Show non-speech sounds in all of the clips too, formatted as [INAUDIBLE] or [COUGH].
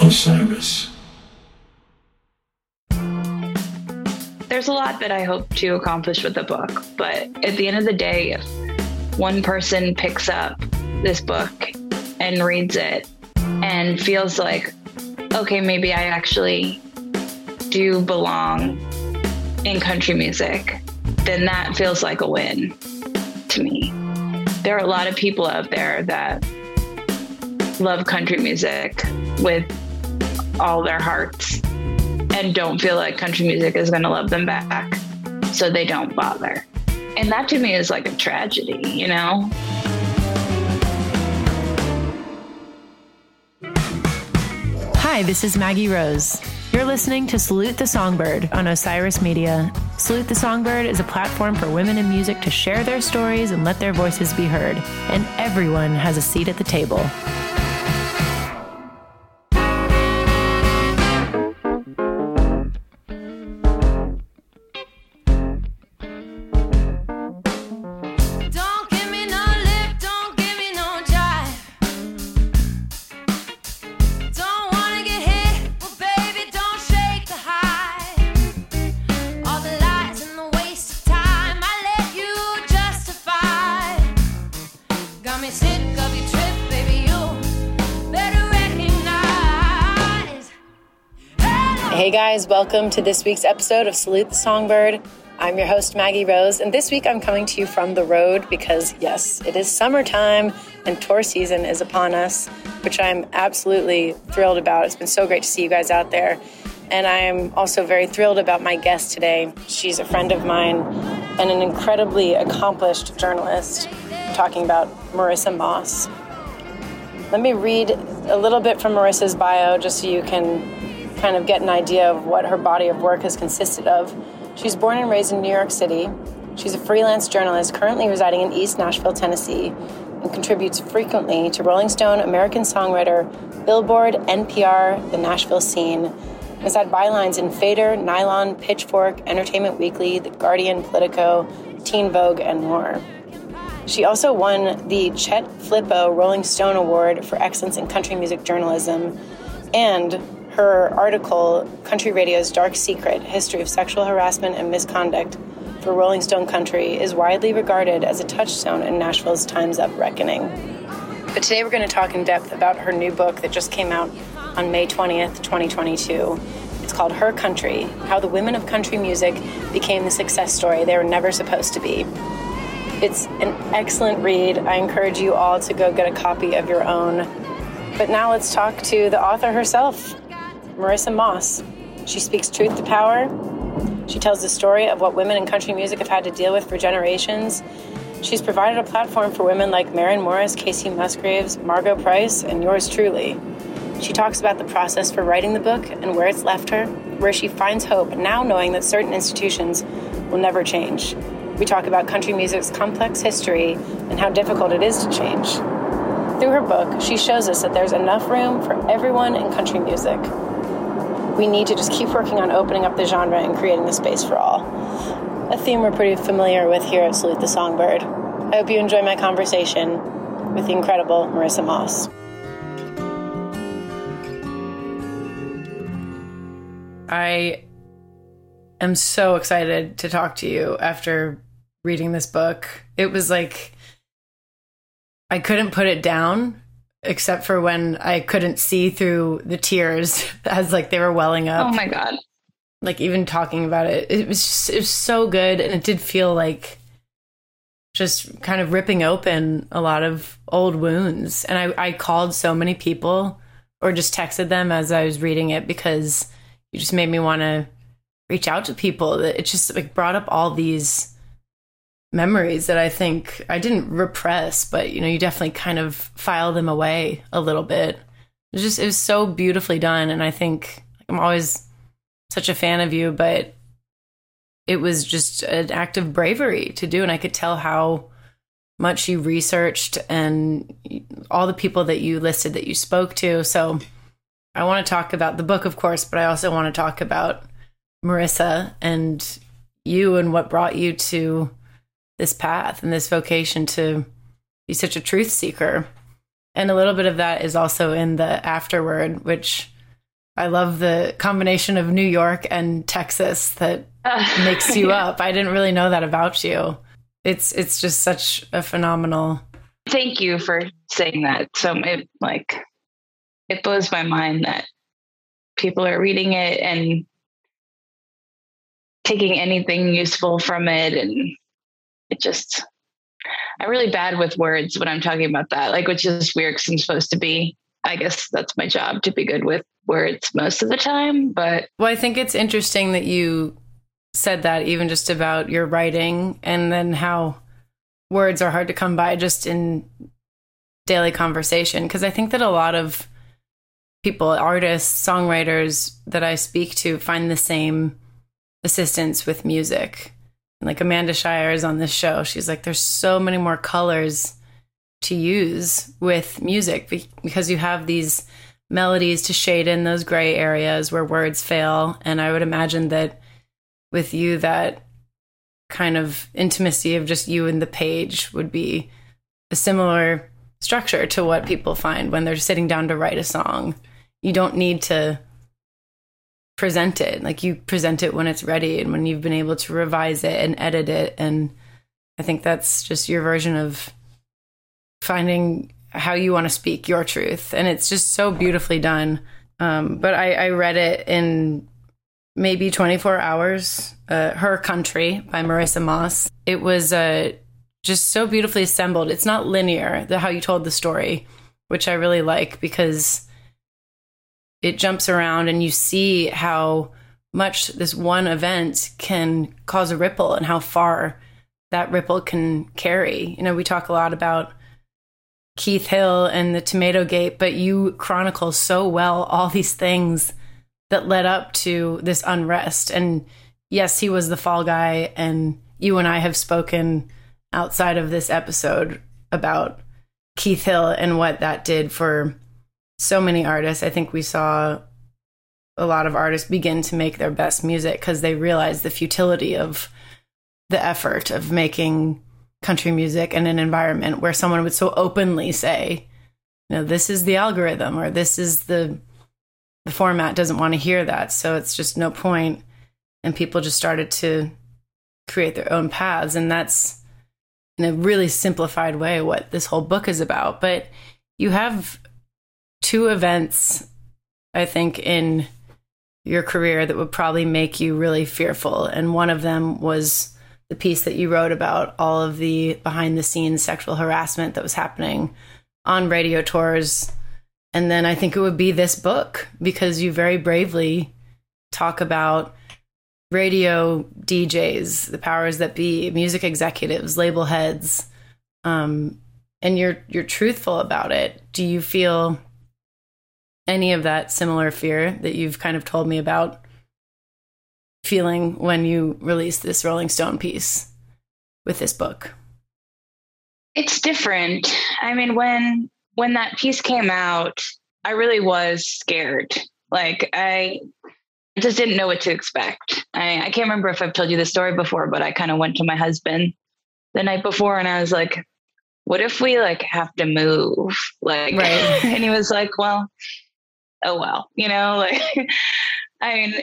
Osiris. There's a lot that I hope to accomplish with the book, but at the end of the day, if one person picks up this book and reads it and feels like, okay, maybe I actually do belong in country music, then that feels like a win to me. There are a lot of people out there that love country music with all their hearts and don't feel like country music is going to love them back. So they don't bother. And that to me is like a tragedy, you know? Hi, this is Maggie Rose. You're listening to Salute the Songbird on Osiris Media. Salute the Songbird is a platform for women in music to share their stories and let their voices be heard. And everyone has a seat at the table. Welcome to this week's episode of Salute the Songbird. I'm your host, Maggie Rose, and this week I'm coming to you from the road because, yes, it is summertime and tour season is upon us, which I'm absolutely thrilled about. It's been so great to see you guys out there. And I am also very thrilled about my guest today. She's a friend of mine and an incredibly accomplished journalist. I'm talking about Marissa Moss. Let me read a little bit from Marissa's bio just so you can kind of get an idea of what her body of work has consisted of. She's born and raised in New York City. She's a freelance journalist currently residing in East Nashville, Tennessee, and contributes frequently to Rolling Stone, American Songwriter, Billboard, NPR, the Nashville scene. Has had bylines in Fader, Nylon, Pitchfork, Entertainment Weekly, The Guardian, Politico, Teen Vogue, and more. She also won the Chet Flippo Rolling Stone Award for Excellence in Country Music Journalism and her article, Country Radio's Dark Secret History of Sexual Harassment and Misconduct for Rolling Stone Country, is widely regarded as a touchstone in Nashville's Time's Up reckoning. But today we're going to talk in depth about her new book that just came out on May 20th, 2022. It's called Her Country How the Women of Country Music Became the Success Story They Were Never Supposed to Be. It's an excellent read. I encourage you all to go get a copy of your own. But now let's talk to the author herself, Marissa Moss. She speaks truth to power. She tells the story of what women in country music have had to deal with for generations. She's provided a platform for women like Maren Morris, Kacey Musgraves, Margo Price, and yours truly. She talks about the process for writing the book and where it's left her, where she finds hope now knowing that certain institutions will never change. We talk about country music's complex history and how difficult it is to change. Through her book, she shows us that there's enough room for everyone in country music. We need to just keep working on opening up the genre and creating the space for all. A theme we're pretty familiar with here at Salute the Songbird. I hope you enjoy my conversation with the incredible Marissa Moss. I am so excited to talk to you after reading this book. It was like I couldn't put it down except for when I couldn't see through the tears [LAUGHS] as like they were welling up. Oh my God. Like even talking about it, it was just, it was so good, and it did feel like just kind of ripping open a lot of old wounds. And I, I called so many people or just texted them as I was reading it because you just made me want to reach out to people. That it just like brought up all these memories that I think I didn't repress, but you know, you definitely kind of file them away a little bit. It was just it was so beautifully done, and I think I'm always such a fan of you, but it was just an act of bravery to do, and I could tell how much you researched and all the people that you listed that you spoke to. So I want to talk about the book, of course, but I also want to talk about Marissa and you and what brought you to this path and this vocation to be such a truth seeker. And a little bit of that is also in the afterword, which I love the combination of New York and Texas that Uh, [LAUGHS] makes you yeah. up. I didn't really know that about you. It's it's just such a phenomenal. Thank you for saying that. So it like it blows my mind that people are reading it and taking anything useful from it and it just I'm really bad with words when I'm talking about that. Like which is weird because I'm supposed to be I guess that's my job to be good with words most of the time. But Well, I think it's interesting that you said that even just about your writing and then how words are hard to come by just in daily conversation because I think that a lot of people, artists, songwriters that I speak to find the same assistance with music. Like Amanda Shire is on this show. She's like, there's so many more colors to use with music because you have these melodies to shade in those gray areas where words fail. And I would imagine that with you, that kind of intimacy of just you and the page would be a similar structure to what people find when they're sitting down to write a song. You don't need to present it. Like you present it when it's ready and when you've been able to revise it and edit it. And I think that's just your version of finding how you want to speak your truth. And it's just so beautifully done. Um, but I, I read it in maybe 24 hours. Uh, Her Country by Marissa Moss. It was uh, just so beautifully assembled. It's not linear, the, how you told the story, which I really like because it jumps around and you see how much this one event can cause a ripple and how far that ripple can carry. You know, we talk a lot about Keith Hill and the Tomato Gate, but you chronicle so well all these things that led up to this unrest. And yes, he was the fall guy, and you and I have spoken outside of this episode about Keith Hill and what that did for so many artists. I think we saw a lot of artists begin to make their best music because they realized the futility of the effort of making country music in an environment where someone would so openly say, you know, this is the algorithm or this is the the format doesn't want to hear that. So it's just no point. And people just started to create their own paths. And that's in a really simplified way what this whole book is about. But you have two events, I think, in your career that would probably make you really fearful. And one of them was the piece that you wrote about all of the behind the scenes sexual harassment that was happening on radio tours. And then I think it would be this book because you very bravely talk about radio DJs, the powers that be, music executives, label heads, um, and you're you're truthful about it. Do you feel any of that similar fear that you've kind of told me about feeling when you released this Rolling Stone piece with this book? it's different. I mean, when when that piece came out, I really was scared. Like I just didn't know what to expect. I, I can't remember if I've told you the story before, but I kind of went to my husband the night before and I was like, what if we like have to move? Like Right. [LAUGHS] and he was like, Well, oh well, you know, [LAUGHS] like I mean,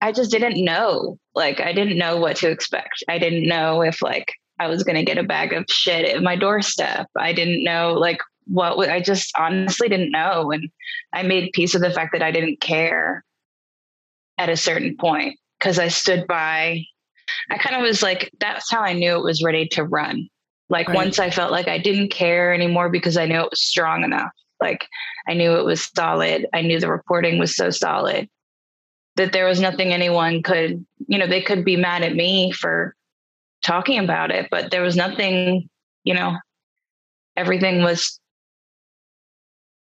I just didn't know. Like I didn't know what to expect. I didn't know if like I was going to get a bag of shit at my doorstep. I didn't know like what would, I just honestly didn't know. And I made peace with the fact that I didn't care at a certain point because I stood by. I kind of was like, that's how I knew it was ready to run. Like Right. once I felt like I didn't care anymore because I knew it was strong enough. Like I knew it was solid. I knew the reporting was so solid that there was nothing anyone could, you know, they could be mad at me for talking about it, but there was nothing, you know, everything was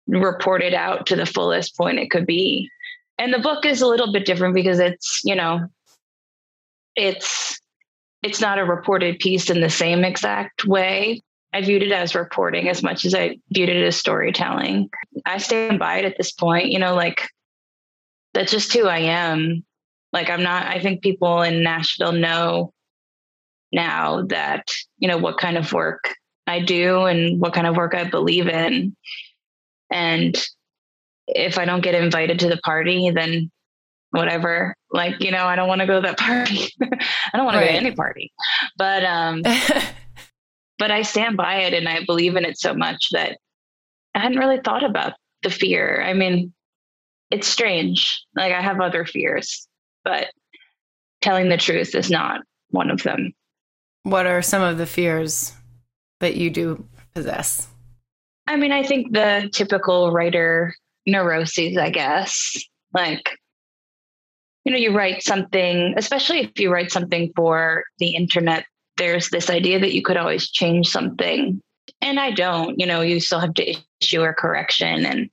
reported out to the fullest point it could be. And the book is a little bit different because it's, you know, it's it's not a reported piece in the same exact way. I viewed it as reporting as much as I viewed it as storytelling. I stand by it at this point, you know, like that's just who I am. Like I'm not I think people in Nashville know now that, you know, what kind of work I do and what kind of work I believe in. And if I don't get invited to the party, then whatever. Like, you know, I don't want to go to that [LAUGHS] party. I don't want to go to any party. But um [LAUGHS] but I stand by it and I believe in it so much that I hadn't really thought about the fear. I mean, it's strange. Like I have other fears, but telling the truth is not one of them. what are some of the fears that you do possess? I mean, I think the typical writer neuroses, I guess. Like, you know, you write something, especially if you write something for the internet, there's this idea that you could always change something. And I don't, you know, you still have to issue a correction and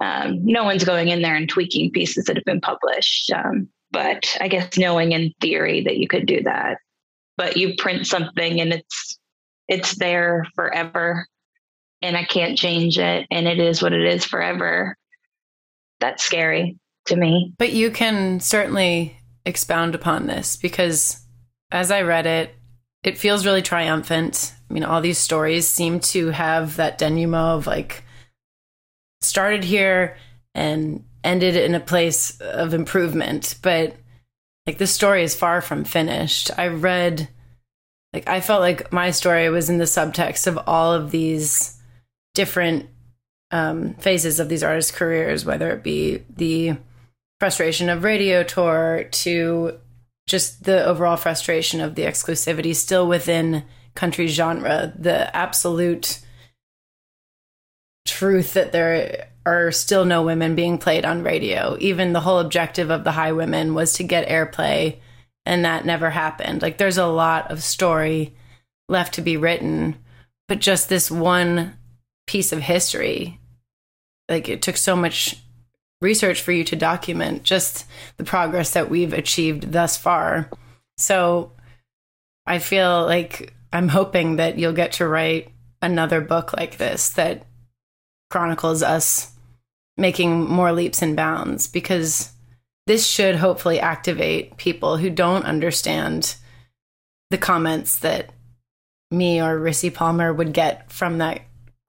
um, no one's going in there and tweaking pieces that have been published. Um, but I guess knowing in theory that you could do that, but you print something and it's it's there forever and I can't change it and it is what it is forever. That's scary to me. But you can certainly expound upon this because as I read it, it feels really triumphant. I mean, all these stories seem to have that denouement of like started here and ended in a place of improvement. But like this story is far from finished. I read, like, I felt like my story was in the subtext of all of these different um, phases of these artists' careers, whether it be the frustration of radio tour to just the overall frustration of the exclusivity still within country genre, the absolute truth that there are still no women being played on radio. Even the whole objective of the Highwomen was to get airplay, and that never happened. Like, there's a lot of story left to be written, but just this one piece of history, like, it took so much research for you to document just the progress that we've achieved thus far. So I feel like I'm hoping that you'll get to write another book like this that chronicles us making more leaps and bounds because this should hopefully activate people who don't understand the comments that me or Rissi Palmer would get from that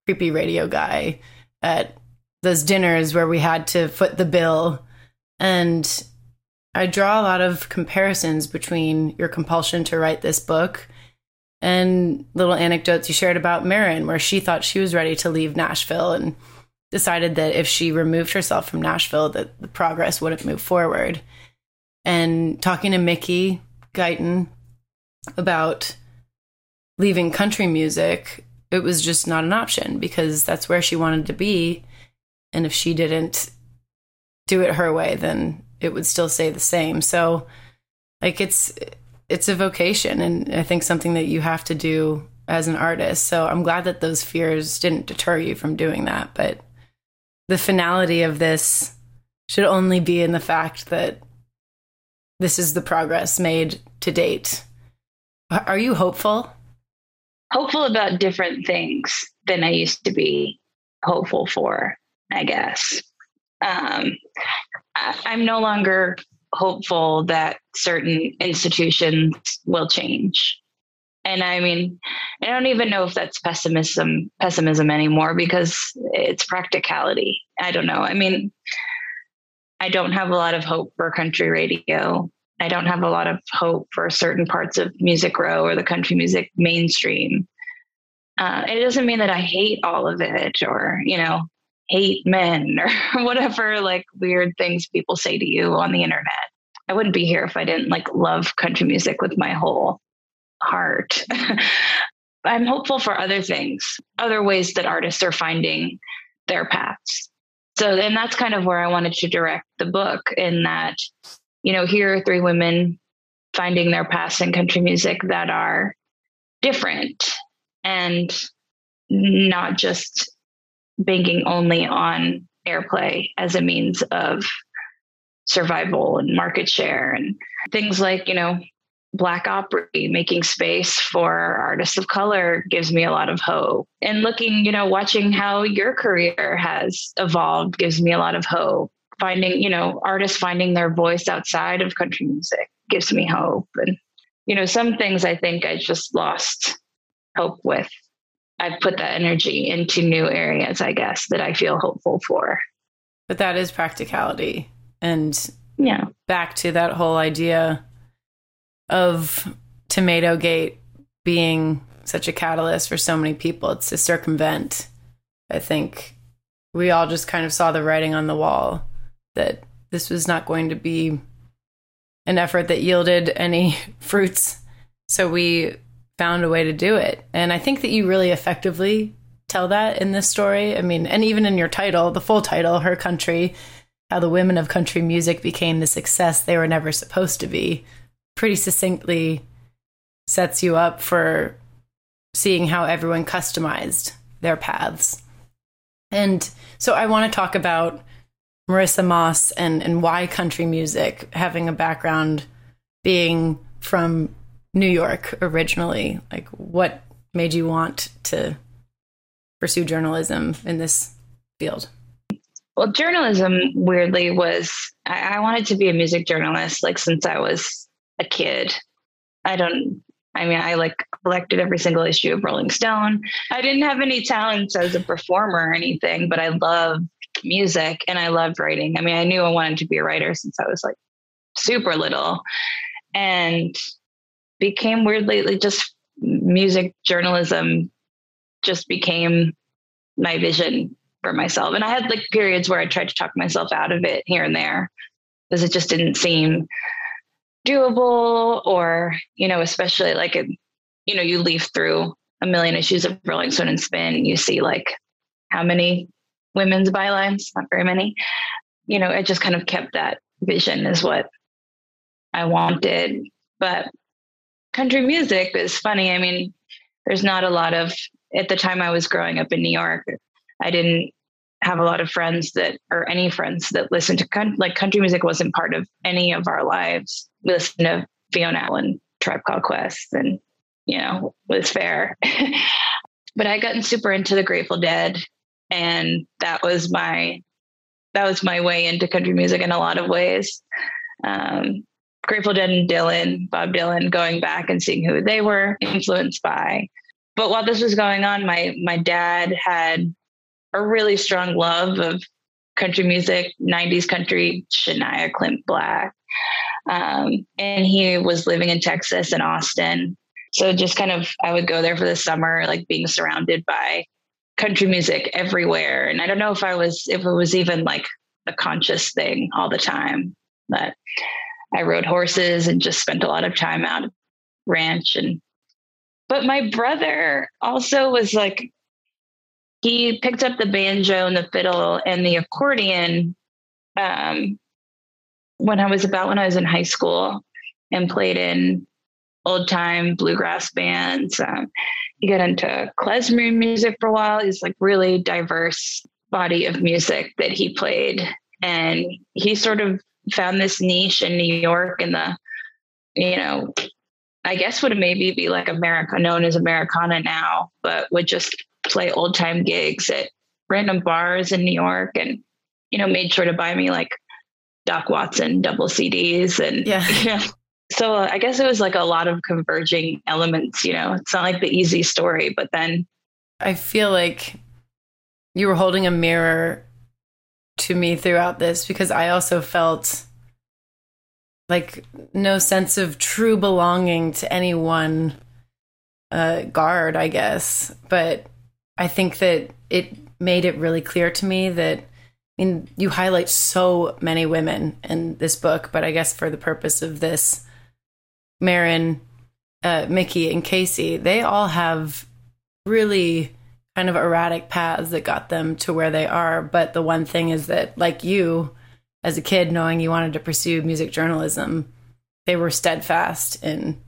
creepy radio guy at those dinners where we had to foot the bill. And I draw a lot of comparisons between your compulsion to write this book and little anecdotes you shared about Maren, where she thought she was ready to leave Nashville and decided that if she removed herself from Nashville, that the progress wouldn't move forward. And talking to Mickey Guyton about leaving country music, it was just not an option because that's where she wanted to be. And if she didn't do it her way, then it would still stay the same. So, like, it's it's a vocation, and I think something that you have to do as an artist. So I'm glad that those fears didn't deter you from doing that. But the finality of this should only be in the fact that this is the progress made to date. Are you hopeful? Hopeful about different things than I used to be hopeful for, I guess. Um, I, I'm no longer hopeful that certain institutions will change. And I mean, I don't even know if that's pessimism pessimism anymore because it's practicality. I don't know. I mean, I don't have a lot of hope for country radio. I don't have a lot of hope for certain parts of Music Row or the country music mainstream. Uh, it doesn't mean that I hate all of it or, you know, hate men [LAUGHS] or whatever like weird things people say to you on the internet. I wouldn't be here if I didn't like love country music with my whole heart. [LAUGHS] I'm hopeful for other things, other ways that artists are finding their paths. So, and that's kind of where I wanted to direct the book in that, you know, here are three women finding their paths in country music that are different and not just banking only on airplay as a means of survival and market share and things like, you know, Black Opry making space for artists of color gives me a lot of hope. And looking, you know, watching how your career has evolved gives me a lot of hope. Finding, you know, artists finding their voice outside of country music gives me hope. And, you know, some things I think I just lost hope with I've put that energy into new areas, I guess, that I feel hopeful for. But that is practicality. And Yeah. back to that whole idea of Tomato Gate being such a catalyst for so many people. It's to circumvent. I think we all just kind of saw the writing on the wall that this was not going to be an effort that yielded any [LAUGHS] fruits. So we found a way to do it. And I think that you really effectively tell that in this story. I mean, and even in your title, the full title, Her Country, how the women of country music became the success they were never supposed to be, pretty succinctly sets you up for seeing how everyone customized their paths. And so I want to talk about Marissa Moss and, and why country music, having a background being from New York originally. Like, what made you want to pursue journalism in this field? Well, journalism weirdly was, I, I wanted to be a music journalist like since I was a kid. I don't, I mean, I like collected every single issue of Rolling Stone. I didn't have any talents as a performer or anything, but I loved music and I loved writing. I mean, I knew I wanted to be a writer since I was like super little and became weirdly like just music journalism just became my vision for myself. And I had like periods where I tried to talk myself out of it here and there because it just didn't seem doable or, you know, especially like, it, you know, you leaf through a million issues of Rolling Stone and Spin you see like how many women's bylines, not very many. You know, it just kind of kept that vision is what I wanted. But country music is funny. I mean, there's not a lot of, at the time I was growing up in New York, I didn't have a lot of friends that, or any friends that listened to country, like country music wasn't part of any of our lives. We listened to Fiona Allen, Tribe Called Quest, and, you know, was fair. [LAUGHS] but I gotten super into the Grateful Dead and that was my that was my way into country music in a lot of ways. Um, Grateful Dead and Dylan, Bob Dylan, going back and seeing who they were influenced by. But while this was going on, my my dad had a really strong love of country music, 90s country, Shania, Clint Black. Um, and he was living in Texas and Austin. So just kind of, I would go there for the summer, like being surrounded by country music everywhere. And I don't know if I was, if it was even like a conscious thing all the time, but I rode horses and just spent a lot of time out at ranch. And, but my brother also was like, he picked up the banjo and the fiddle and the accordion um, when I was about when I was in high school and played in old time bluegrass bands. Um, he got into klezmer music for a while. He's like really diverse body of music that he played, and he sort of found this niche in New York in the, you know, I guess would maybe be like America, known as Americana now, but would just play old time gigs at random bars in New York, and you know, made sure to buy me like Doc Watson double CDs and Yeah. [LAUGHS] you know, so I guess it was like a lot of converging elements, you know. It's not like the easy story, but then I feel like you were holding a mirror to me throughout this because I also felt like no sense of true belonging to any one uh, guard, I guess. But I think that it made it really clear to me that I mean, you highlight so many women in this book, but I guess for the purpose of this, Maren, uh, Mickey, and Kacey, they all have really kind of erratic paths that got them to where they are. But the one thing is that, like you, as a kid, knowing you wanted to pursue music journalism, they were steadfast in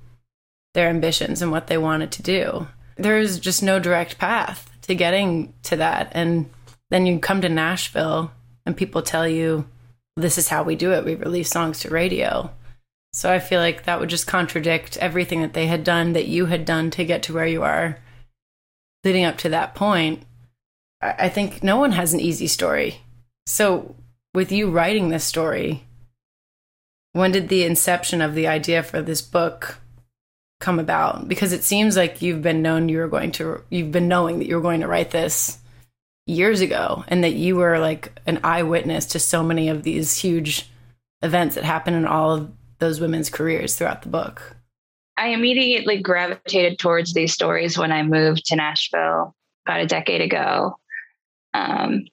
their ambitions and what they wanted to do. There's just no direct path to getting to that. And then you come to Nashville and people tell you, this is how we do it. We release songs to radio. So I feel like that would just contradict everything that they had done, that you had done to get to where you are leading up to that point. I I think no one has an easy story. So with you writing this story, when did the inception of the idea for this book come about? Because it seems like you've been known you were going to, you've been knowing that you were going to write this years ago and that you were like an eyewitness to so many of these huge events that happen in all of those women's careers throughout the book. I immediately gravitated towards these stories when I moved to Nashville about a decade ago. Um,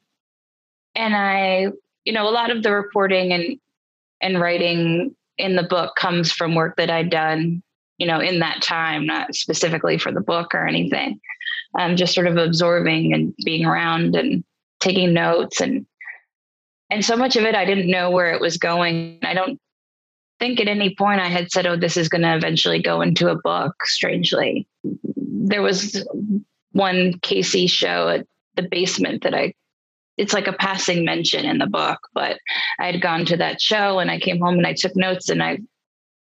and I, you know, a lot of the reporting and and writing in the book comes from work that I'd done, you know, in that time, not specifically for the book or anything. Um, just sort of absorbing and being around and taking notes and and so much of it I didn't know where it was going. I don't think at any point I had said, "Oh, this is going to eventually go into a book." Strangely, there was one Kacey show at the basement that I. It's like a passing mention in the book, but I had gone to that show and I came home and I took notes and I,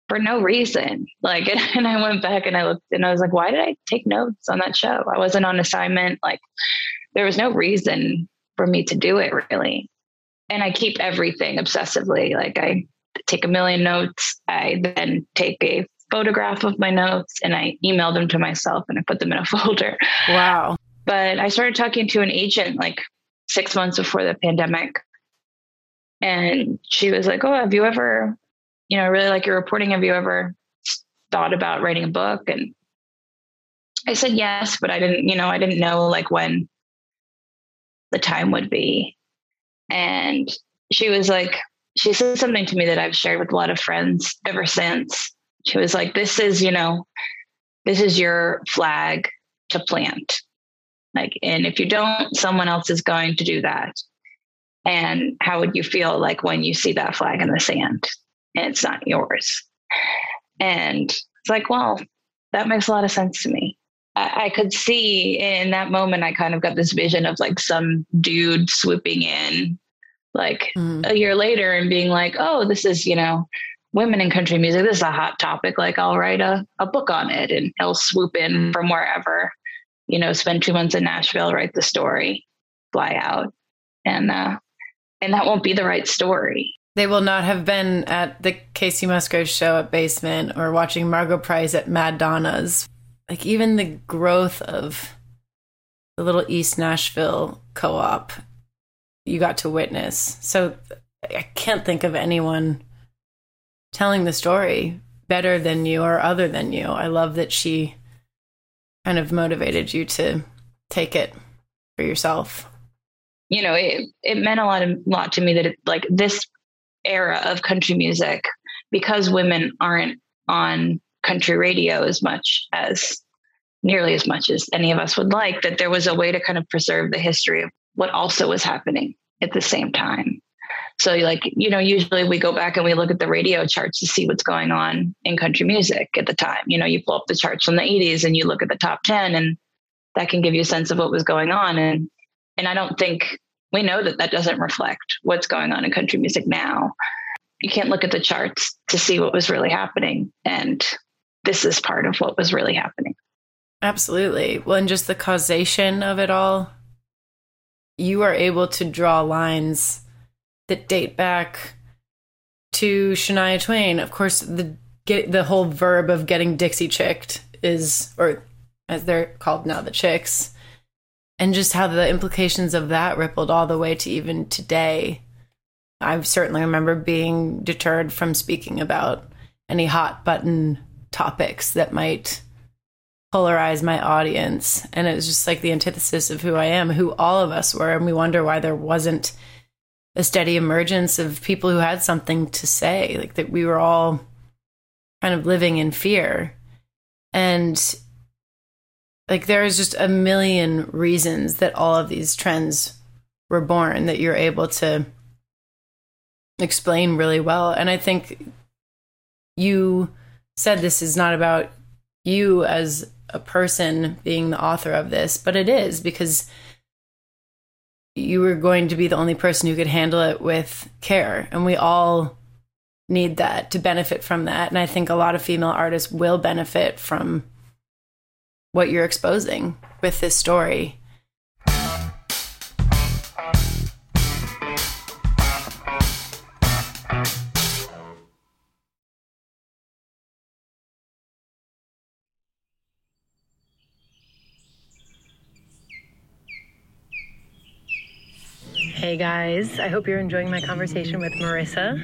for no reason, like, [LAUGHS] and I went back and I looked and I was like, why did I take notes on that show? I wasn't on assignment. Like, there was no reason for me to do it really. And I keep everything obsessively. Like, I take a million notes. I then take a photograph of my notes and I email them to myself and I put them in a [LAUGHS] folder. Wow. But I started talking to an agent like six months before the pandemic. And she was like, Oh, have you ever, you know, I really like your reporting. Have you ever thought about writing a book? And I said yes, but I didn't, you know, I didn't know like when the time would be. And she was like, she said something to me that I've shared with a lot of friends ever since. She was like, This is, you know, this is your flag to plant. Like, and if you don't, someone else is going to do that. And how would you feel like when you see that flag in the sand and it's not yours? And it's like, well, that makes a lot of sense to me. I, I could see in that moment, I kind of got this vision of like some dude swooping in like Mm. a year later and being like, oh, this is, you know, women in country music. This is a hot topic. Like I'll write a, a book on it and he'll swoop in from wherever, you know, spend two months in Nashville, write the story, fly out. And uh and that won't be the right story. They will not have been at the Kacey Musgraves show at Basement or watching Margo Price at Mad Donna's. Like even the growth of the little East Nashville co-op you got to witness. So I can't think of anyone telling the story better than you or other than you. I love that she kind of motivated you to take it for yourself. You know, it it meant a lot of lot to me that it like this era of country music, because women aren't on country radio as much as nearly as much as any of us would like, that there was a way to kind of preserve the history of what also was happening at the same time. So, like, you know, usually we go back and we look at the radio charts to see what's going on in country music at the time. You know, you pull up the charts from the 80s and you look at the top 10, and that can give you a sense of what was going on. And and I don't think we know that that doesn't reflect what's going on in country music now. You can't look at the charts to see what was really happening. And this is part of what was really happening. Absolutely. Well, and just the causation of it all, you are able to draw lines that date back to Shania Twain. Of course, the get the whole verb of getting Dixie chicked is, or as they're called now, the chicks, and just how the implications of that rippled all the way to even today. I certainly remember being deterred from speaking about any hot button topics that might polarize my audience. And it was just like the antithesis of who I am, who all of us were. And we wonder why there wasn't a steady emergence of people who had something to say, like that we were all kind of living in fear. And like there is just a million reasons that all of these trends were born that you're able to explain really well. And I think you said this is not about you as a person being the author of this, but it is because you were going to be the only person who could handle it with care. And we all need that to benefit from that. And I think a lot of female artists will benefit from what you're exposing with this story. Hey guys, I hope you're enjoying my conversation with Marissa.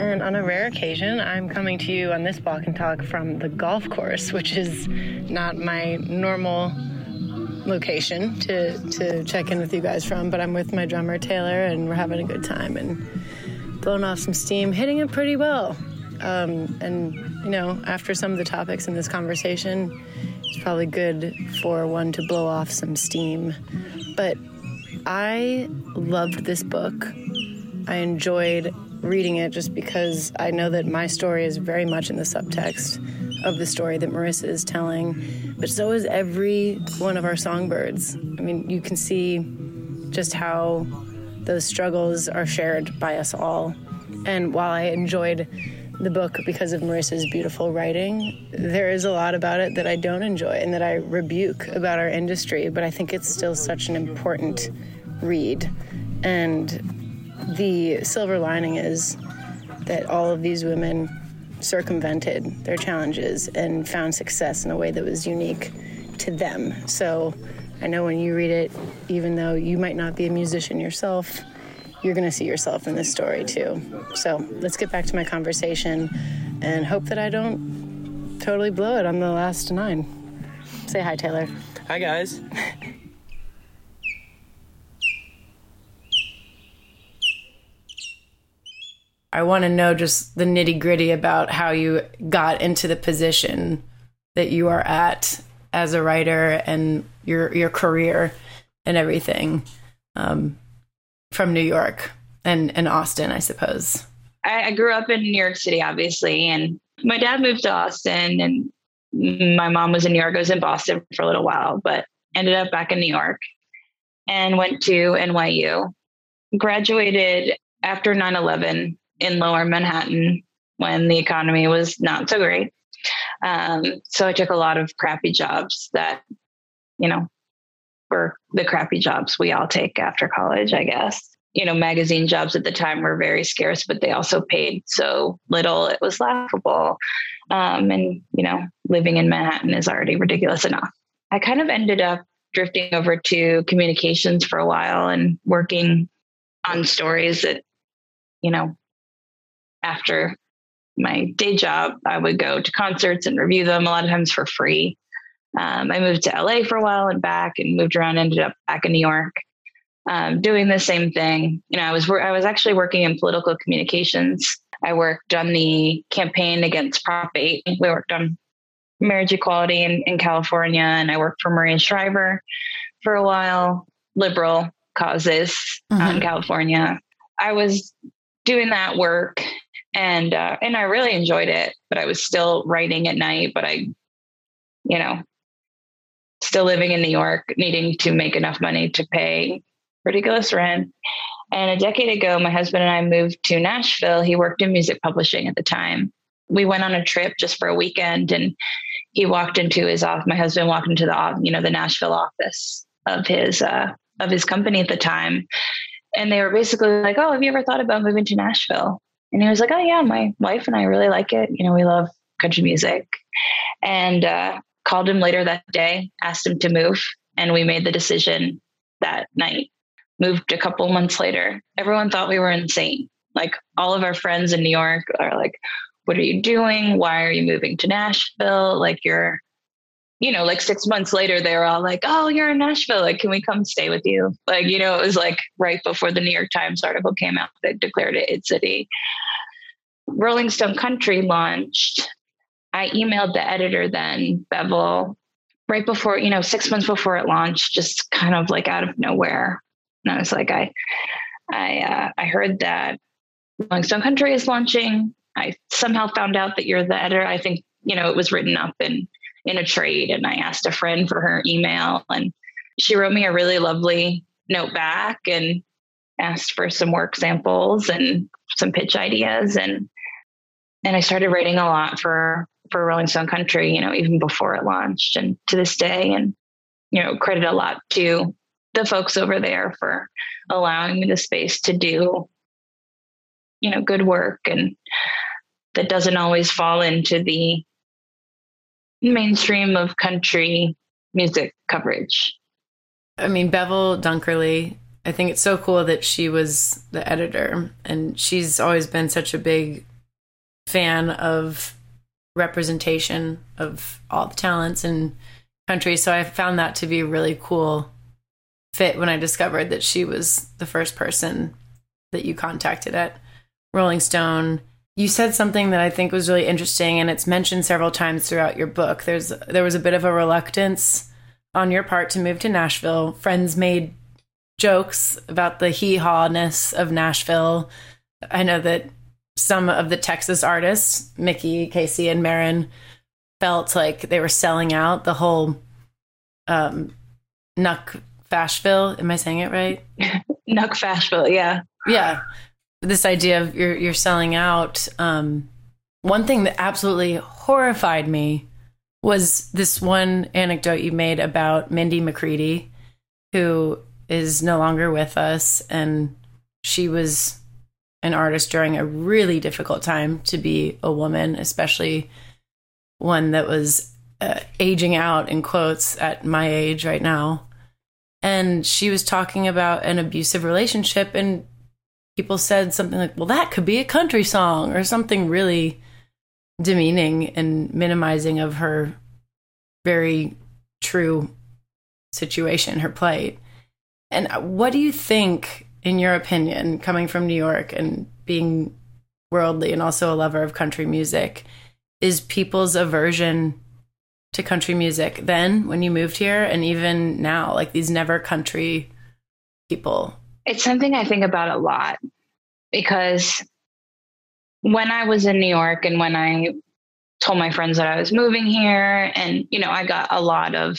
And on a rare occasion, I'm coming to you on this walk and talk from the golf course, which is not my normal location to, to check in with you guys from, but I'm with my drummer Taylor and we're having a good time and blowing off some steam, hitting it pretty well. Um, and, you know, after some of the topics in this conversation, it's probably good for one to blow off some steam. But I loved this book. I enjoyed reading it just because I know that my story is very much in the subtext of the story that Marissa is telling, but so is every one of our songbirds. I mean, you can see just how those struggles are shared by us all. And while I enjoyed the book because of Marissa's beautiful writing, there is a lot about it that I don't enjoy and that I rebuke about our industry, but I think it's still such an important read. And the silver lining is that all of these women circumvented their challenges and found success in a way that was unique to them. So I know when you read it, even though you might not be a musician yourself, you're going to see yourself in this story too. So let's get back to my conversation and hope that I don't totally blow it on the last nine. Say hi, Taylor. Hi, guys. I want to know just the nitty gritty about how you got into the position that you are at as a writer and your your career and everything um, from New York and, and Austin, I suppose. I, I grew up in New York City, obviously, and my dad moved to Austin, and my mom was in New York. I was in Boston for a little while, but ended up back in New York and went to NYU. Graduated after 9 11 in lower Manhattan when the economy was not so great. Um, so I took a lot of crappy jobs that, you know, were the crappy jobs we all take after college, I guess. You know, magazine jobs at the time were very scarce, but they also paid so little, it was laughable. Um, and, you know, living in Manhattan is already ridiculous enough. I kind of ended up drifting over to communications for a while and working on stories that, you know, after my day job, I would go to concerts and review them a lot of times for free. Um, I moved to LA for a while and back, and moved around. Ended up back in New York, um, doing the same thing. You know, I was I was actually working in political communications. I worked on the campaign against Prop 8. We worked on marriage equality in, in California, and I worked for Maria Shriver for a while, liberal causes mm-hmm. in California. I was doing that work and uh, and I really enjoyed it. But I was still writing at night. But I, you know, still living in New York, needing to make enough money to pay ridiculous rent. And a decade ago, my husband and I moved to Nashville. He worked in music publishing at the time. We went on a trip just for a weekend, and he walked into his office. My husband walked into the you know the Nashville office of his uh, of his company at the time, and they were basically like, "Oh, have you ever thought about moving to Nashville?" And he was like, Oh, yeah, my wife and I really like it. You know, we love country music. And uh, called him later that day, asked him to move. And we made the decision that night. Moved a couple months later. Everyone thought we were insane. Like all of our friends in New York are like, What are you doing? Why are you moving to Nashville? Like, you're you know, like six months later, they were all like, "Oh, you're in Nashville. Like, can we come stay with you?" Like, you know, it was like right before the New York Times article came out that declared it its city. Rolling Stone Country launched. I emailed the editor then, Beville, right before, you know, six months before it launched, just kind of like out of nowhere. And I was like, I, I, uh, I heard that Rolling Stone Country is launching. I somehow found out that you're the editor. I think, you know, it was written up in in a trade and I asked a friend for her email and she wrote me a really lovely note back and asked for some work samples and some pitch ideas and and I started writing a lot for for Rolling Stone Country, you know, even before it launched and to this day. And you know, credit a lot to the folks over there for allowing me the space to do you know, good work. And that doesn't always fall into the mainstream of country music coverage. I mean, Beville Dunkerley I think it's so cool that she was the editor, and she's always been such a big fan of representation of all the talents and countries. So I found that to be a really cool fit when I discovered that she was the first person that you contacted at Rolling Stone. You said something that I think was really interesting, and it's mentioned several times throughout your book. There's there was a bit of a reluctance on your part to move to Nashville. Friends made jokes about the hee hawness of Nashville. I know that some of the Texas artists, Mickey, Kacey, and Maren, felt like they were selling out the whole um, Nuck Fashville. Am I saying it right? [LAUGHS] Nuck Fashville, yeah. Yeah. This idea of you're you're selling out. Um, one thing that absolutely horrified me was this one anecdote you made about Mindy McCready, who is no longer with us, and she was an artist during a really difficult time to be a woman, especially one that was uh, aging out in quotes at my age right now. And she was talking about an abusive relationship, and people said something like, well, that could be a country song or something really demeaning and minimizing of her very true situation, her plight. And what do you think, in your opinion, coming from New York and being worldly and also a lover of country music, is people's aversion to country music then when you moved here and even now, like these never country people? It's something I think about a lot because when I was in New York and when I told my friends that I was moving here, and, you know, I got a lot of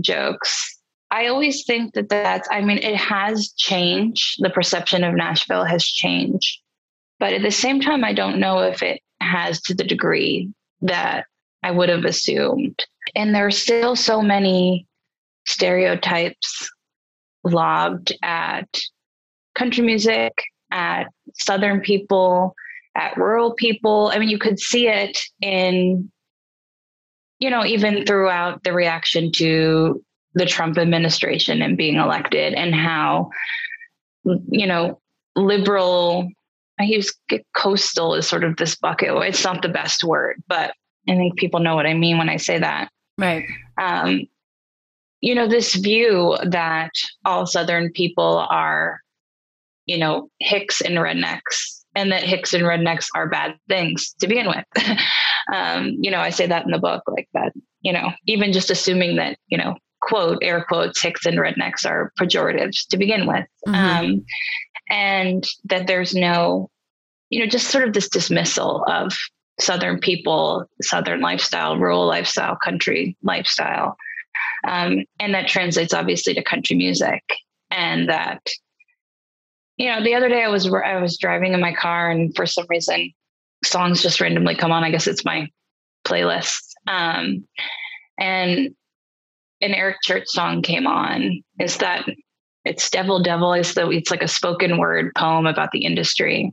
jokes. I always think that that's, I mean, it has changed. The perception of Nashville has changed. But at the same time, I don't know if it has to the degree that I would have assumed. And there are still so many stereotypes lobbed at country music, at Southern people, at rural people. I mean, you could see it in, you know, even throughout the reaction to the Trump administration and being elected and how, you know, liberal, I use coastal is sort of this bucket. It's not the best word, but I think people know what I mean when I say that. Right. Um, you know, this view that all Southern people are, you know, hicks and rednecks, and that hicks and rednecks are bad things to begin with. [LAUGHS] um, you know, I say that in the book, like that, you know, even just assuming that, you know, quote, air quotes, hicks and rednecks are pejoratives to begin with. Mhm. Um, and that there's no, you know, just sort of this dismissal of Southern people, Southern lifestyle, rural lifestyle, country lifestyle. Um, and that translates obviously to country music. And that, you know, the other day I was I was driving in my car, and for some reason, songs just randomly come on. I guess it's my playlist. Um, and an Eric Church song came on. Is that it's Devil Devil is the it's like a spoken word poem about the industry.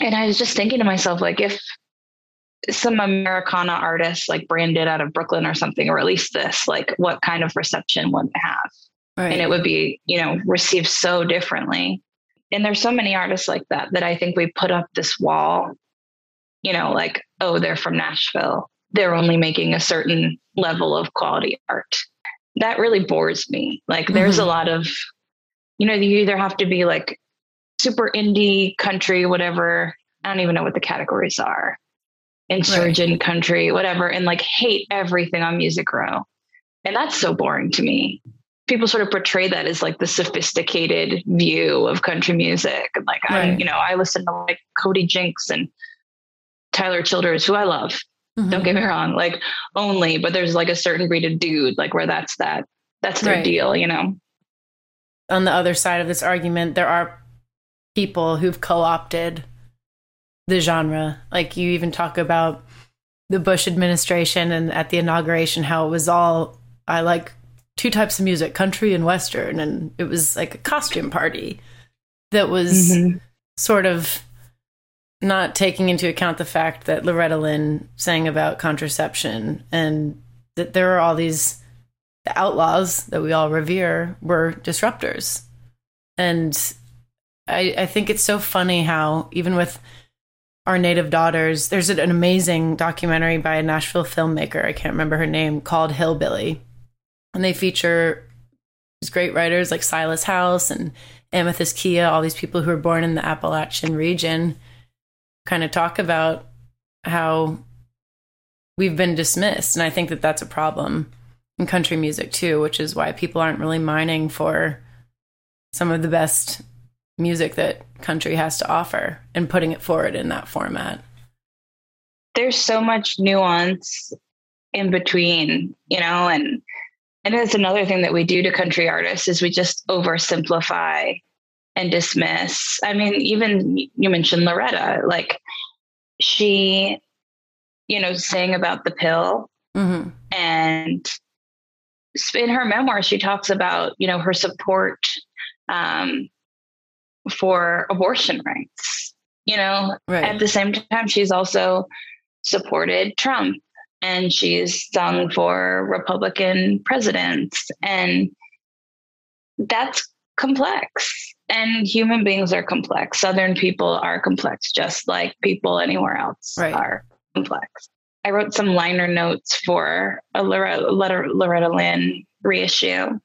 And I was just thinking to myself, like, if some Americana artist like branded out of Brooklyn or something released this, like what kind of reception would it have? Right. And it would be, you know, received so differently. And there's so many artists like that that I think we put up this wall, you know, like, oh, they're from Nashville. They're only making a certain level of quality art. That really bores me. Like there's a Mhm. lot of, you know, you either have to be like super indie country, whatever. I don't even know what the categories are. Insurgent country, whatever, and like hate everything on Music Row. And that's so boring to me. People sort of portray that as like the sophisticated view of country music. And like I, you know, I listen to like Cody Jinks and Tyler Childers, who I love. Mhm. Don't get me wrong, like only, but there's like a certain breed of dude, like where that's that, that's their Right. deal, you know? on the other side of this argument, there are people who've co opted the genre. Like you even talk about the Bush administration and at the inauguration, how it was all, I like two types of music, country and Western. And it was like a costume party that was Mhm. sort of not taking into account the fact that Loretta Lynn sang about contraception and that there are all these the outlaws that we all revere were disruptors. And I, I think it's so funny how even with our native daughters, there's an amazing documentary by a Nashville filmmaker, I can't remember her name, called Hillbilly. And they feature these great writers like Silas House and Amethyst Kiah, all these people who were born in the Appalachian region, kind of talk about how we've been dismissed. And I think that that's a problem in country music too, which is why people aren't really mining for some of the best music that country has to offer and putting it forward in that format. There's so much nuance in between, you know, and and it's another thing that we do to country artists is we just oversimplify and dismiss. I mean, even you mentioned Loretta, like she, you know, saying about the pill Mm-hmm. and in her memoir she talks about you know her support um, for abortion rights you know Right. at the same time she's also supported trump and she's sung for republican presidents and that's complex and human beings are complex southern people are complex just like people anywhere else Right. are complex I wrote some liner notes for a Loretta, Loretta, Loretta Lynn reissue,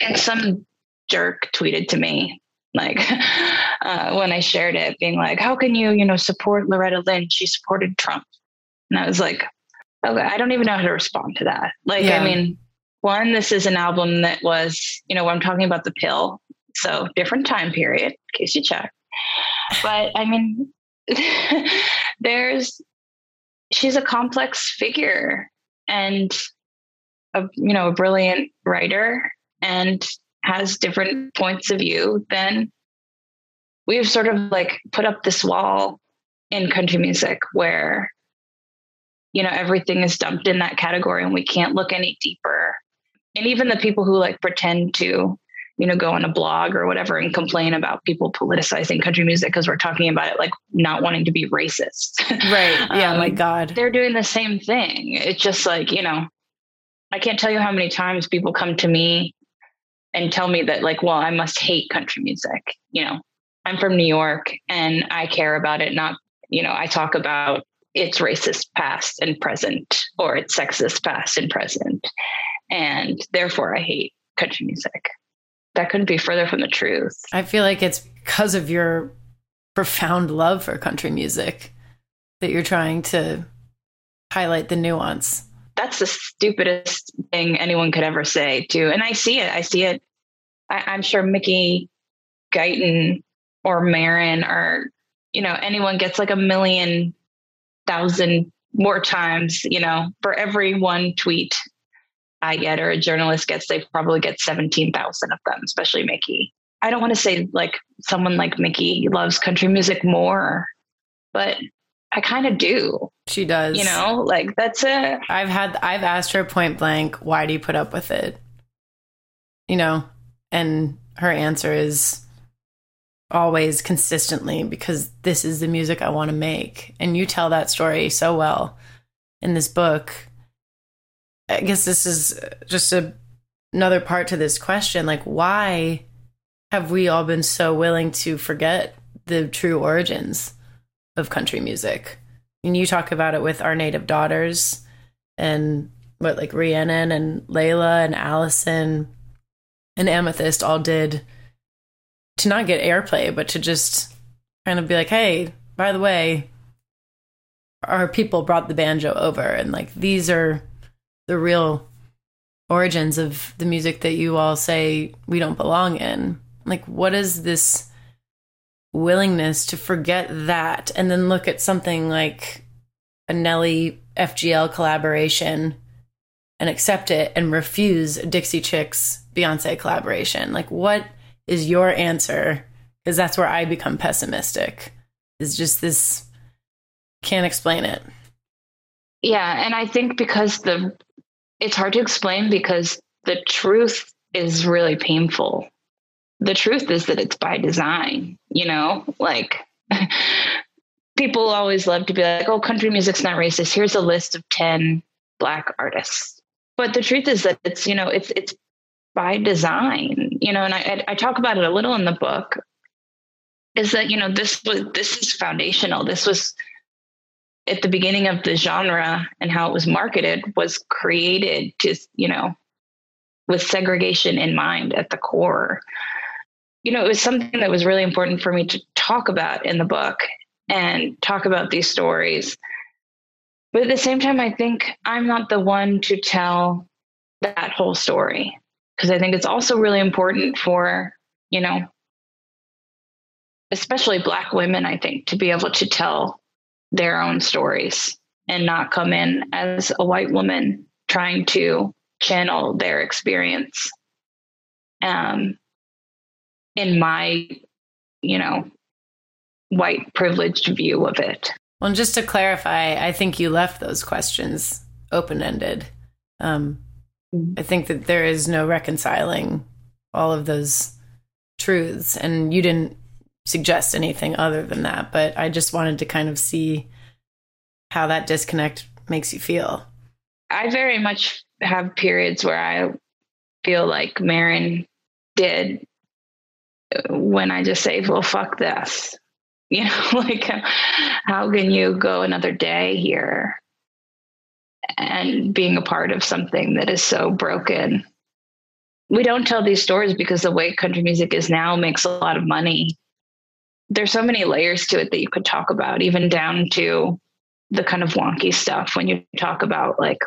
and some jerk tweeted to me like [LAUGHS] uh, when I shared it, being like, "How can you, you know, support Loretta Lynn? She supported Trump," and I was like, "Okay, I don't even know how to respond to that." Like, Yeah. I mean, one, this is an album that was, you know, I'm talking about the pill, so different time period, in case you check. But I mean, [LAUGHS] there's she's a complex figure and a you know a brilliant writer and has different points of view then we've sort of like put up this wall in country music where you know everything is dumped in that category and we can't look any deeper and even the people who like pretend to you know go on a blog or whatever and complain about people politicizing country music because we're talking about it like not wanting to be racist [LAUGHS] Right. Yeah. Um, my God. they're doing the same thing. It's just like, you know, I can't tell you how many times people come to me and tell me that, like, well, I must hate country music. You know, I'm from New York and I care about it. Not, you know, I talk about its racist past and present or its sexist past and present. And therefore I hate country music. That couldn't be further from the truth. I feel like it's because of your profound love for country music that you're trying to highlight the nuance. that's the stupidest thing anyone could ever say too and i see it i see it I, i'm sure mickey guyton or Maren or you know anyone gets like a million thousand more times you know for every one tweet i get or a journalist gets they probably get 17000 of them especially mickey i don't want to say like someone like mickey loves country music more but i kind of do She does. you know like that's it I've had I've asked her point blank, why do you put up with it? You know, and her answer is always consistently because this is the music I want to make. And you tell that story so well in this book. I guess this is just a, another part to this question like why have we all been so willing to forget the true origins of country music? And you talk about it with our native daughters and what like Rhiannon and Leyla and Allison and Amethyst all did to not get airplay, but to just kind of be like, hey, by the way, our people brought the banjo over and like these are the real origins of the music that you all say we don't belong in. Like, what is this willingness to forget that and then look at something like a Nelly FGL collaboration and accept it and refuse Dixie Chicks Beyonce collaboration? Like, what is your answer? Because that's where I become pessimistic. Is just this can't explain it. Yeah, and I think because the it's hard to explain because the truth is really painful. The truth is that it's by design, you know? Like [LAUGHS] people always love to be like, "Oh, country music's not racist. Here's a list of 10 black artists." but the truth is that it's you know it's it's by design you know and I, I talk about it a little in the book is that you know this was this is foundational this was at the beginning of the genre and how it was marketed was created to you know with segregation in mind at the core. You know it was something that was really important for me to talk about in the book and talk about these stories. But at the same time i think i'm not the one to tell that whole story because i think it's also really important for you know especially black women i think to be able to tell their own stories and not come in as a white woman trying to channel their experience um, in my, you know, white privileged view of it. Well, just to clarify, I think you left those questions open ended. Um, I think that there is no reconciling all of those truths, and you didn't suggest anything other than that. But I just wanted to kind of see how that disconnect makes you feel. I very much have periods where I feel like Maren did when I just say, well, fuck this. [LAUGHS] You know, [LAUGHS] like, how can you go another day here and being a part of something that is so broken? We don't tell these stories because the way country music is now makes a lot of money. There's so many layers to it that you could talk about, even down to the kind of wonky stuff when you talk about like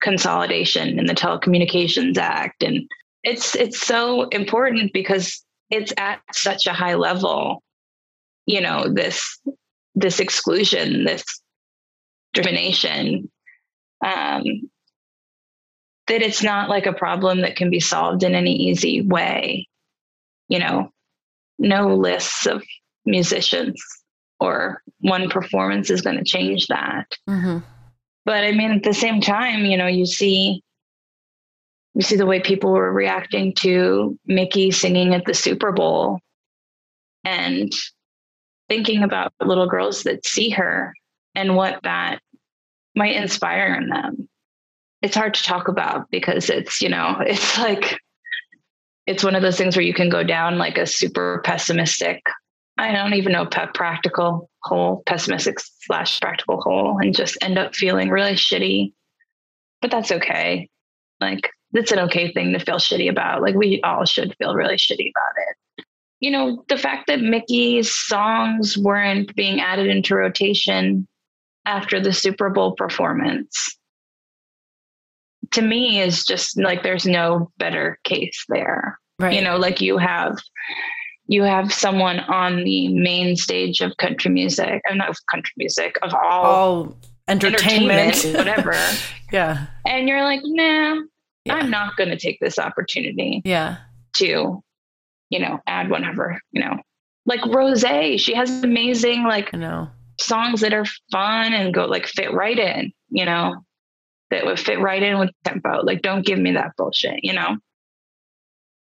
consolidation in the Telecommunications Act. And it's it's so important because it's at such a high level, you know, this this exclusion, this discrimination, um, that it's not like a problem that can be solved in any easy way. You know, no lists of musicians or one performance is going to change that. Mm-hmm. But I mean, at the same time, you know, you see, you see the way people were reacting to Mickey singing at the Super Bowl, and thinking about little girls that see her and what that might inspire in them. It's hard to talk about because it's, you know, [LAUGHS] it's like, it's one of those things where you can go down like a super pessimistic I don't even know practical hole, pessimistic slash practical hole, and just end up feeling really shitty. But that's okay. Like it's an okay thing to feel shitty about. Like we all should feel really shitty about it. You know, the fact that Mickey's songs weren't being added into rotation after the Super Bowl performance to me is just like there's no better case there. Right. You know, like you have you have someone on the main stage of country music, I'm not of country music, of all, all entertainment, entertainment [LAUGHS] whatever. [LAUGHS] yeah. And you're like, nah, yeah. I'm not going to take this opportunity. Yeah. To, you know, add one of her, you know, like Rose, she has amazing, like, I know. songs that are fun and go like fit right in, you know, that would fit right in with tempo. Like, don't give me that bullshit, you know?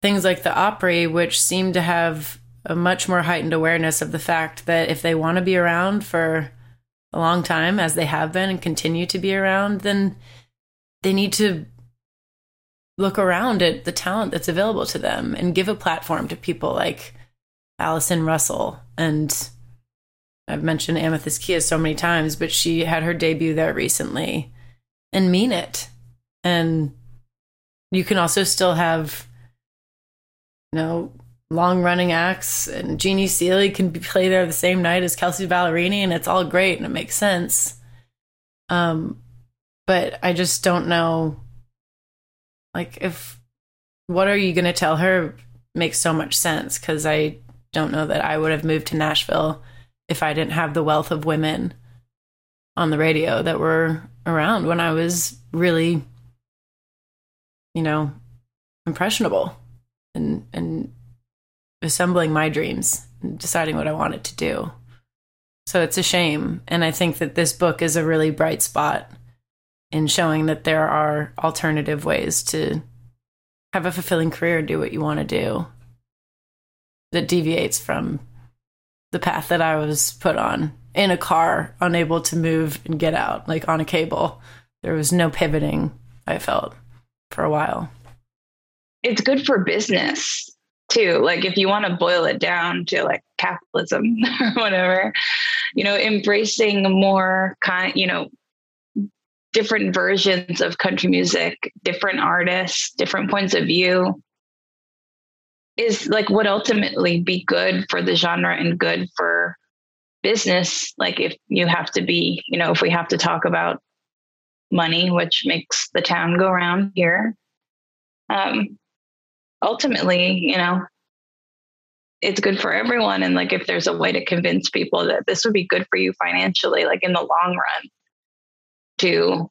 Things like the Opry, which seem to have a much more heightened awareness of the fact that if they want to be around for a long time, as they have been and continue to be around, then they need to look around at the talent that's available to them and give a platform to people like Allison Russell. And I've mentioned Amethyst Kiah so many times, but she had her debut there recently and mean it. And you can also still have you know, long running acts and Jeannie Seely can be, play there the same night as Kelsea Ballerini and it's all great and it makes sense. Um, but I just don't know, like, if what are you going to tell her makes so much sense because I don't know that I would have moved to Nashville if I didn't have the wealth of women on the radio that were around when I was really, you know, impressionable and and assembling my dreams and deciding what I wanted to do. So it's a shame. And I think that this book is a really bright spot in showing that there are alternative ways to have a fulfilling career do what you want to do that deviates from the path that I was put on in a car, unable to move and get out, like on a cable. There was no pivoting I felt for a while. It's good for business too. Like if you want to boil it down to like capitalism [LAUGHS] or whatever, you know, embracing more kind, you know, different versions of country music, different artists, different points of view is like what ultimately be good for the genre and good for business. Like if you have to be, you know, if we have to talk about money, which makes the town go around here. Um, ultimately, you know, it's good for everyone. And like if there's a way to convince people that this would be good for you financially, like in the long run, to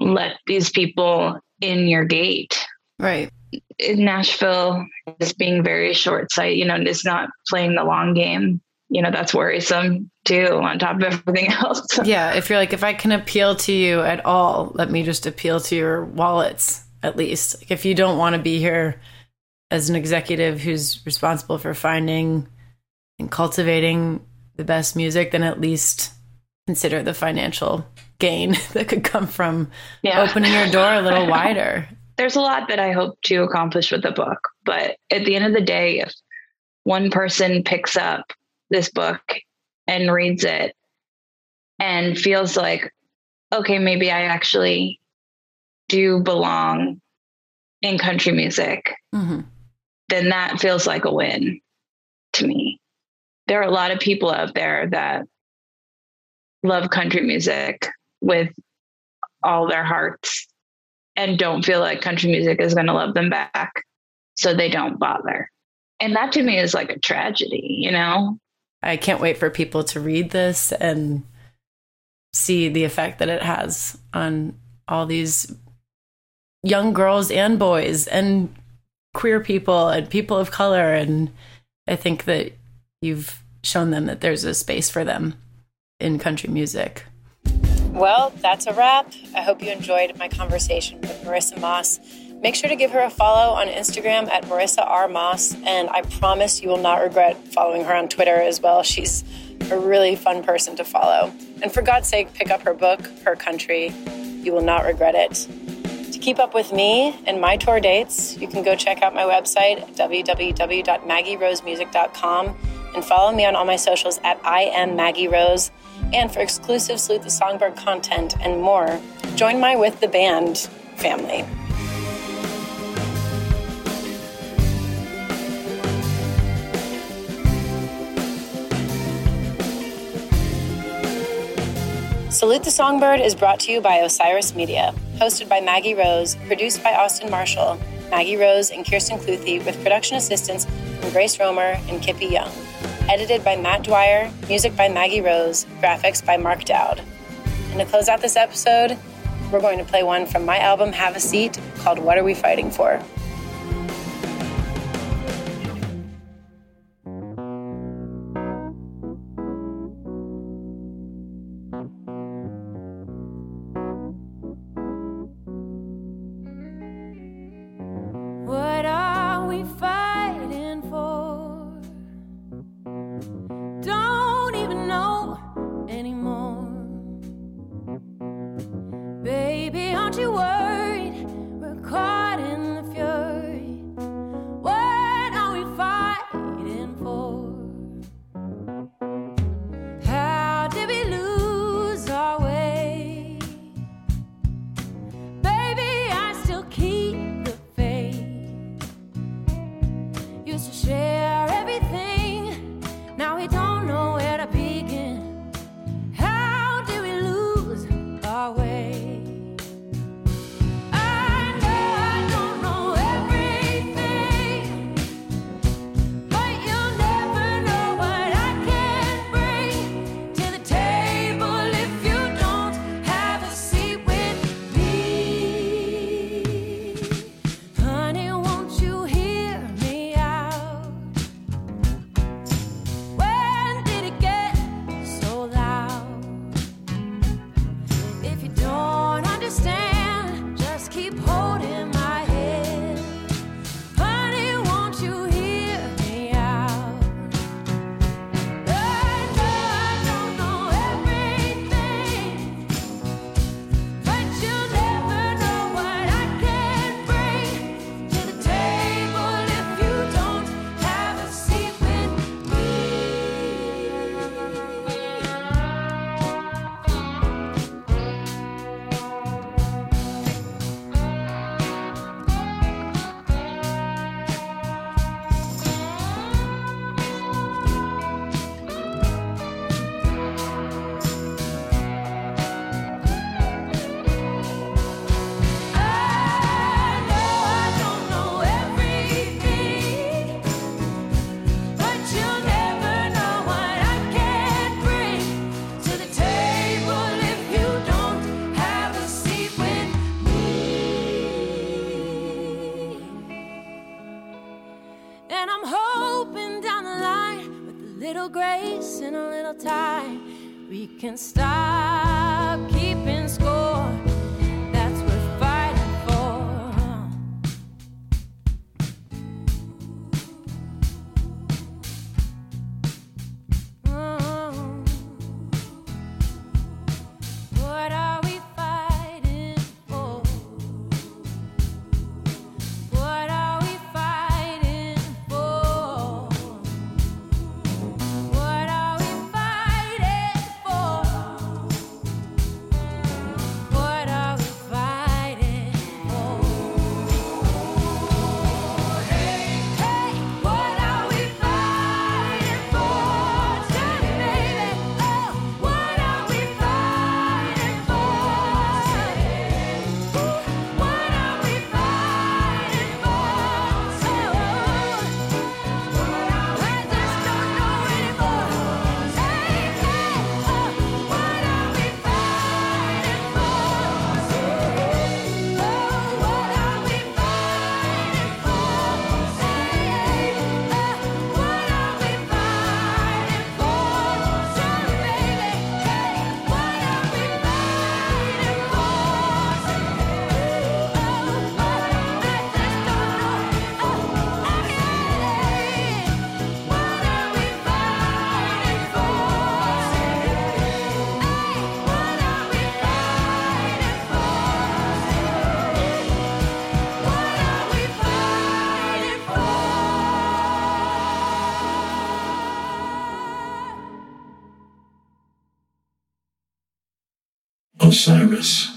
let these people in your gate. Right. In Nashville is being very short sighted, you know, is not playing the long game. You know, that's worrisome too, on top of everything [LAUGHS] else. Yeah. If you're like, if I can appeal to you at all, let me just appeal to your wallets at least. Like if you don't want to be here as an executive who's responsible for finding and cultivating the best music, then at least consider the financial gain [LAUGHS] that could come from Yeah. opening your door a little wider. [LAUGHS] there's a lot that I hope to accomplish with the book. But at the end of the day, if one person picks up this book and reads it and feels like, okay, maybe I actually do belong in country music, hmm then that feels like a win to me. There are a lot of people out there that love country music with all their hearts and don't feel like country music is going to love them back. So they don't bother. And that to me is like a tragedy, you know? I can't wait for people to read this and see the effect that it has on all these young girls and boys and queer people and people of color. And I think that you've shown them that there's a space for them in country music. Well, that's a wrap. I hope you enjoyed my conversation with Marissa Moss. Make sure to give her a follow on Instagram at Marissa R. Moss, and I promise you will not regret following her on Twitter as well. She's a really fun person to follow. And for God's sake, pick up her book, Her Country. You will not regret it. To keep up with me and my tour dates, you can go check out my website, www.maggierosemusic.com, and follow me on all my socials at I am Maggie Rose. And for exclusive Salute the Songbird content and more, join my With the Band family. Salute the Songbird is brought to you by Osiris Media, hosted by Maggie Rose, produced by Austin Marshall, Maggie Rose, and Kirsten Cluthy, with production assistance from Grace Romer and Kippy Young. Edited by Matt Dwyer, music by Maggie Rose, graphics by Mark Dowd. And to close out this episode, we're going to play one from my album Have a Seat called What Are We Fighting For? Can stop Osiris.